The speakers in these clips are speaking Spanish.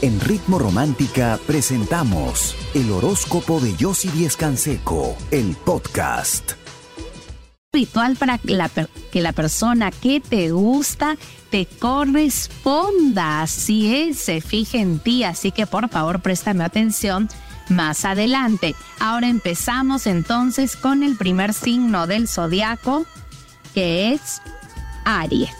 En Ritmo Romántica presentamos el horóscopo de Yossi Díez Canseco, el podcast. Ritual para la, que la persona que te gusta te corresponda. Así es, se fije en ti. Así que por favor, préstame atención más adelante. Ahora empezamos entonces con el primer signo del zodiaco, que es Aries.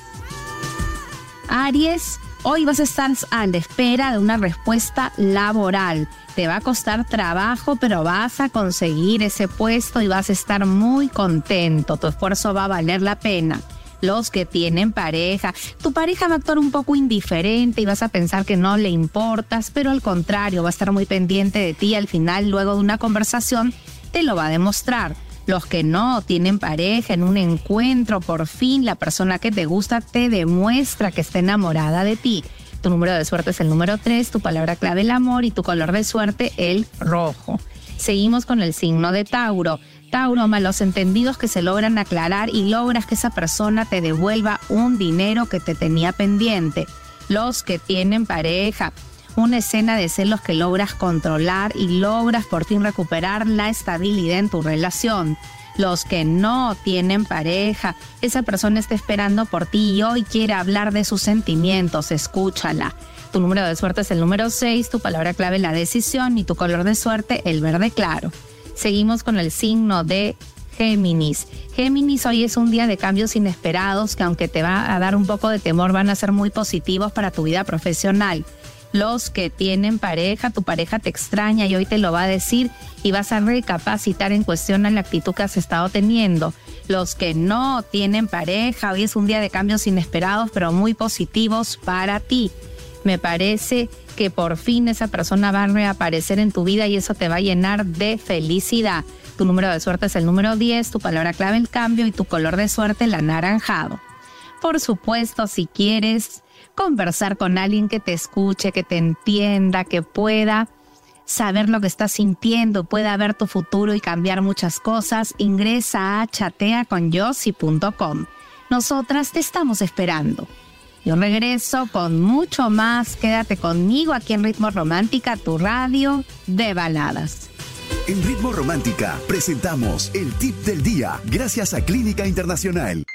Aries, hoy vas a estar a la espera de una respuesta laboral. Te va a costar trabajo, pero vas a conseguir ese puesto y vas a estar muy contento. Tu esfuerzo va a valer la pena los que tienen pareja. Tu pareja va a actuar un poco indiferente y vas a pensar que no le importas, pero al contrario, va a estar muy pendiente de ti. Al final, luego de una conversación, te lo va a demostrar. Los que no tienen pareja en un encuentro, por fin la persona que te gusta te demuestra que está enamorada de ti. Tu número de suerte es el número 3, tu palabra clave el amor y tu color de suerte el rojo. Seguimos con el signo de Tauro. Tauro, malos entendidos que se logran aclarar y logras que esa persona te devuelva un dinero que te tenía pendiente. Los que tienen pareja, una escena de celos que logras controlar y logras por fin recuperar la estabilidad en tu relación. Los que no tienen pareja, esa persona está esperando por ti y hoy quiere hablar de sus sentimientos, escúchala. Tu número de suerte es el número 6, tu palabra clave la decisión y tu color de suerte el verde claro. Seguimos con el signo de Géminis. Géminis, hoy es un día de cambios inesperados que aunque te va a dar un poco de temor, van a ser muy positivos para tu vida profesional los que tienen pareja, tu pareja te extraña y hoy te lo va a decir y vas a recapacitar en cuestión a la actitud que has estado teniendo. Los que no tienen pareja, hoy es un día de cambios inesperados pero muy positivos para ti. Me parece que por fin esa persona va a reaparecer en tu vida y eso te va a llenar de felicidad. Tu número de suerte es el número 10, tu palabra clave el cambio y tu color de suerte el anaranjado. Por supuesto, si quieres conversar con alguien que te escuche, que te entienda, que pueda saber lo que estás sintiendo, pueda ver tu futuro y cambiar muchas cosas, ingresa a chateaconyossi.com. Nosotras te estamos esperando. Yo regreso con mucho más. Quédate conmigo aquí en Ritmo Romántica, tu radio de baladas. En Ritmo Romántica presentamos el tip del día gracias a Clínica Internacional.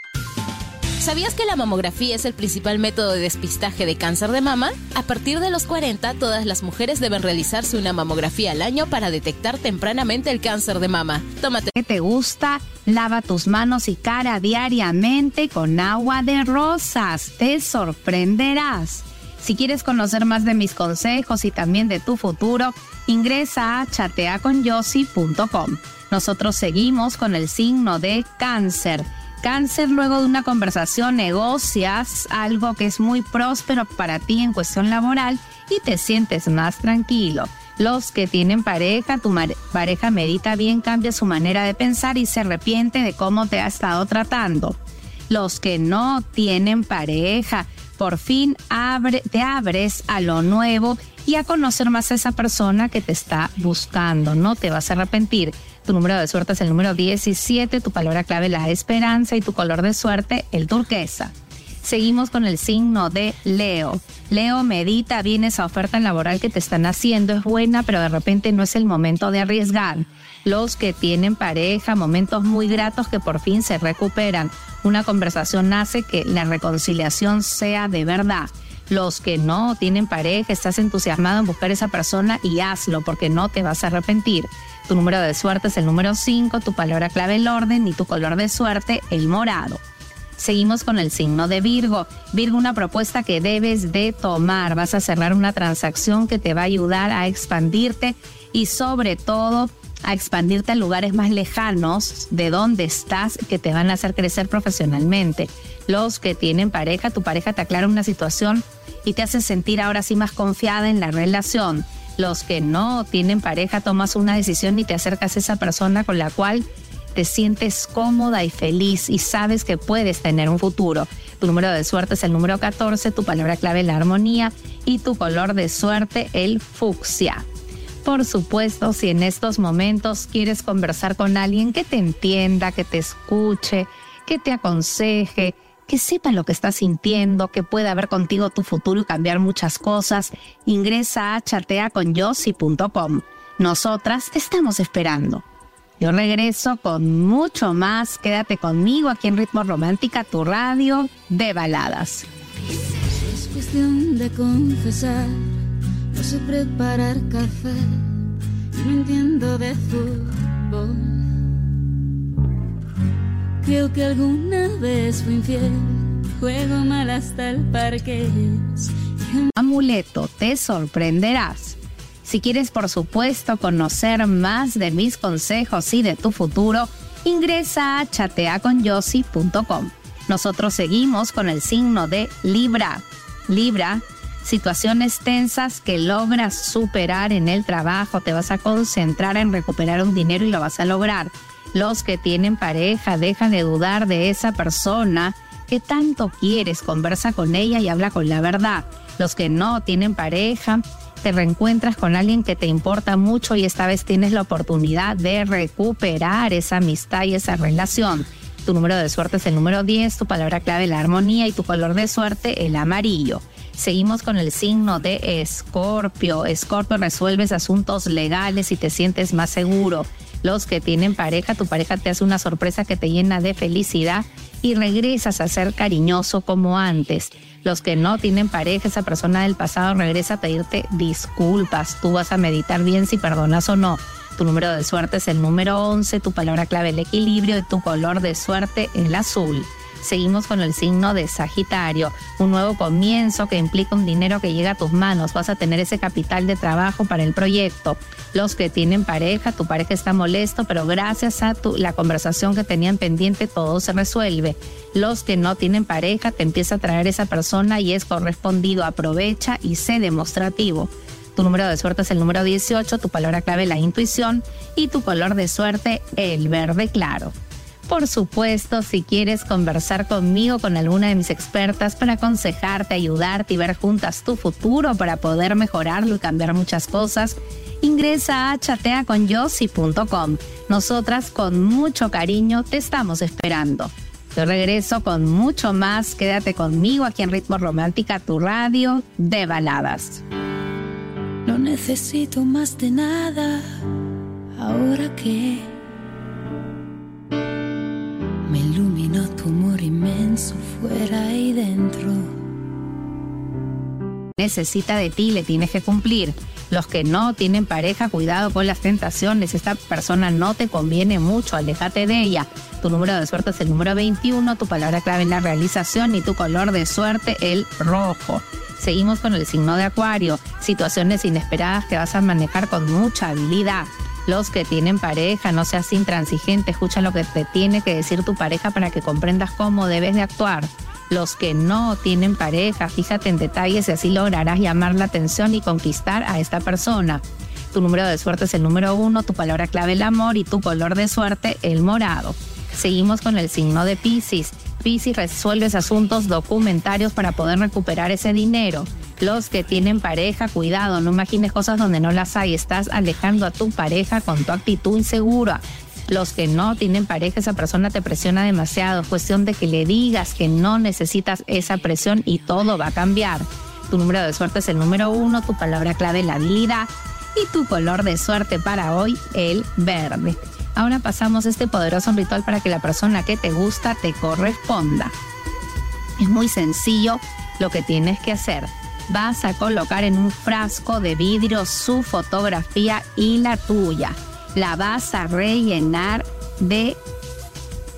¿Sabías que la mamografía es el principal método de despistaje de cáncer de mama? A partir de los 40, todas las mujeres deben realizarse una mamografía al año para detectar tempranamente el cáncer de mama. Tómate. ¿Qué te gusta? Lava tus manos y cara diariamente con agua de rosas. Te sorprenderás. Si quieres conocer más de mis consejos y también de tu futuro, ingresa a chateaconyossi.com. Nosotros seguimos con el signo de cáncer cáncer, luego de una conversación negocias algo que es muy próspero para ti en cuestión laboral y te sientes más tranquilo. Los que tienen pareja, tu pareja medita bien, cambia su manera de pensar y se arrepiente de cómo te ha estado tratando. Los que no tienen pareja, por fin te abres a lo nuevo y a conocer más a esa persona que te está buscando. No te vas a arrepentir. Tu número de suerte es el número 17, tu palabra clave la esperanza y tu color de suerte el turquesa. Seguimos con el signo de Leo. Leo, medita bien esa oferta laboral que te están haciendo, es buena, pero de repente no es el momento de arriesgar. Los que tienen pareja, momentos muy gratos que por fin se recuperan. Una conversación hace que la reconciliación sea de verdad. Los que no tienen pareja, estás entusiasmado en buscar esa persona y hazlo porque no te vas a arrepentir. Tu número de suerte es el número 5, tu palabra clave el orden y tu color de suerte el morado. Seguimos con el signo de Virgo. Virgo, una propuesta que debes de tomar. Vas a cerrar una transacción que te va a ayudar a expandirte y sobre todo a expandirte a lugares más lejanos de donde estás que te van a hacer crecer profesionalmente. Los que tienen pareja, tu pareja te aclara una situación y te hace sentir ahora sí más confiada en la relación los que no tienen pareja, tomas una decisión y te acercas a esa persona con la cual te sientes cómoda y feliz y sabes que puedes tener un futuro. Tu número de suerte es el número 14, tu palabra clave la armonía y tu color de suerte el fucsia. Por supuesto, si en estos momentos quieres conversar con alguien que te entienda, que te escuche, que te aconseje, que sepa lo que estás sintiendo, que pueda ver contigo tu futuro y cambiar muchas cosas, ingresa a chateaconyossi.com. Nosotras te estamos esperando. Yo regreso con mucho más. Quédate conmigo aquí en Ritmo Romántica, tu radio de baladas. Es cuestión de confesar, sé preparar café, no entiendo de fútbol. Creo que alguna vez fui infiel, juego mal hasta el parque. Amuleto, te sorprenderás. Si quieres, por supuesto, conocer más de mis consejos y de tu futuro, ingresa a chateaconyossi.com. Nosotros seguimos con el signo de Libra. Libra, situaciones tensas que logras superar en el trabajo, te vas a concentrar en recuperar un dinero y lo vas a lograr. Los que tienen pareja, dejan de dudar de esa persona que tanto quieres, conversa con ella y habla con la verdad. Los que no tienen pareja, te reencuentras con alguien que te importa mucho y esta vez tienes la oportunidad de recuperar esa amistad y esa relación. Tu número de suerte es el número 10, tu palabra clave la armonía y tu color de suerte el amarillo. Seguimos con el signo de Escorpio. Escorpio resuelves asuntos legales y te sientes más seguro los que tienen pareja, tu pareja te hace una sorpresa que te llena de felicidad y regresas a ser cariñoso como antes. Los que no tienen pareja, esa persona del pasado regresa a pedirte disculpas. Tú vas a meditar bien si perdonas o no. Tu número de suerte es el número 11, tu palabra clave el equilibrio y tu color de suerte el azul. Seguimos con el signo de Sagitario, un nuevo comienzo que implica un dinero que llega a tus manos. Vas a tener ese capital de trabajo para el proyecto. Los que tienen pareja, tu pareja está molesto, pero gracias a tu, la conversación que tenían pendiente todo se resuelve. Los que no tienen pareja, te empieza a traer esa persona y es correspondido. Aprovecha y sé demostrativo. Tu número de suerte es el número 18, tu palabra clave la intuición y tu color de suerte el verde claro. Por supuesto, si quieres conversar conmigo, con alguna de mis expertas para aconsejarte, ayudarte y ver juntas tu futuro para poder mejorarlo y cambiar muchas cosas, ingresa a chateaconyossi.com. Nosotras con mucho cariño te estamos esperando. Yo regreso con mucho más. Quédate conmigo aquí en Ritmo Romántica, tu radio de baladas. No necesito más de nada ahora que iluminó tu amor inmenso fuera y dentro. Necesita de ti, le tienes que cumplir. Los que no tienen pareja, cuidado con las tentaciones. Esta persona no te conviene mucho, alejate de ella. Tu número de suerte es el número 21, tu palabra clave en la realización y tu color de suerte el rojo. Seguimos con el signo de Acuario, situaciones inesperadas que vas a manejar con mucha habilidad los que tienen pareja, no seas intransigente, escucha lo que te tiene que decir tu pareja para que comprendas cómo debes de actuar. Los que no tienen pareja, fíjate en detalles y así lograrás llamar la atención y conquistar a esta persona. Tu número de suerte es el número uno, tu palabra clave el amor y tu color de suerte el morado. Seguimos con el signo de Pisces. Pisces resuelves asuntos documentarios para poder recuperar ese dinero. Los que tienen pareja, cuidado, no imagines cosas donde no las hay. Estás alejando a tu pareja con tu actitud insegura. Los que no tienen pareja, esa persona te presiona demasiado. Es cuestión de que le digas que no necesitas esa presión y todo va a cambiar. Tu número de suerte es el número uno, tu palabra clave la habilidad y tu color de suerte para hoy el verde. Ahora pasamos este poderoso ritual para que la persona que te gusta te corresponda. Es muy sencillo lo que tienes que hacer vas a colocar en un frasco de vidrio su fotografía y la tuya. La vas a rellenar de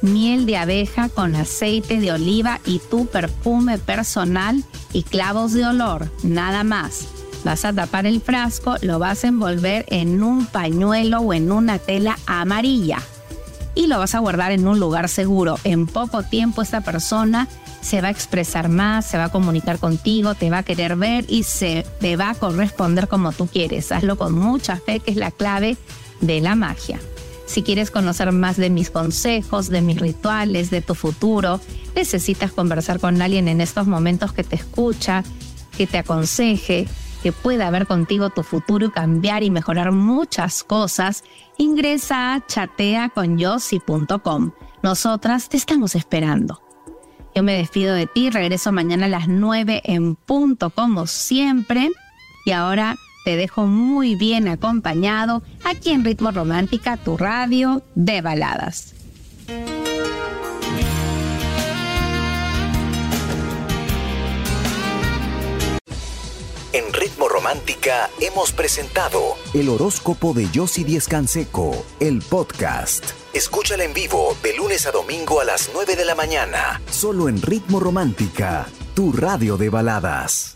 miel de abeja con aceite de oliva y tu perfume personal y clavos de olor, nada más. Vas a tapar el frasco, lo vas a envolver en un pañuelo o en una tela amarilla y lo vas a guardar en un lugar seguro. En poco tiempo esta persona se va a expresar más, se va a comunicar contigo, te va a querer ver y se te va a corresponder como tú quieres. Hazlo con mucha fe, que es la clave de la magia. Si quieres conocer más de mis consejos, de mis rituales, de tu futuro, necesitas conversar con alguien en estos momentos que te escucha, que te aconseje, que pueda ver contigo tu futuro y cambiar y mejorar muchas cosas, ingresa a chateaconyossi.com. Nosotras te estamos esperando. Yo me despido de ti, regreso mañana a las 9 en punto como siempre. Y ahora te dejo muy bien acompañado aquí en Ritmo Romántica, tu radio de baladas. En Ritmo Romántica hemos presentado el horóscopo de Yossi Díez Canseco, el podcast. Escúchala en vivo de lunes a domingo a las 9 de la mañana, solo en Ritmo Romántica, tu radio de baladas.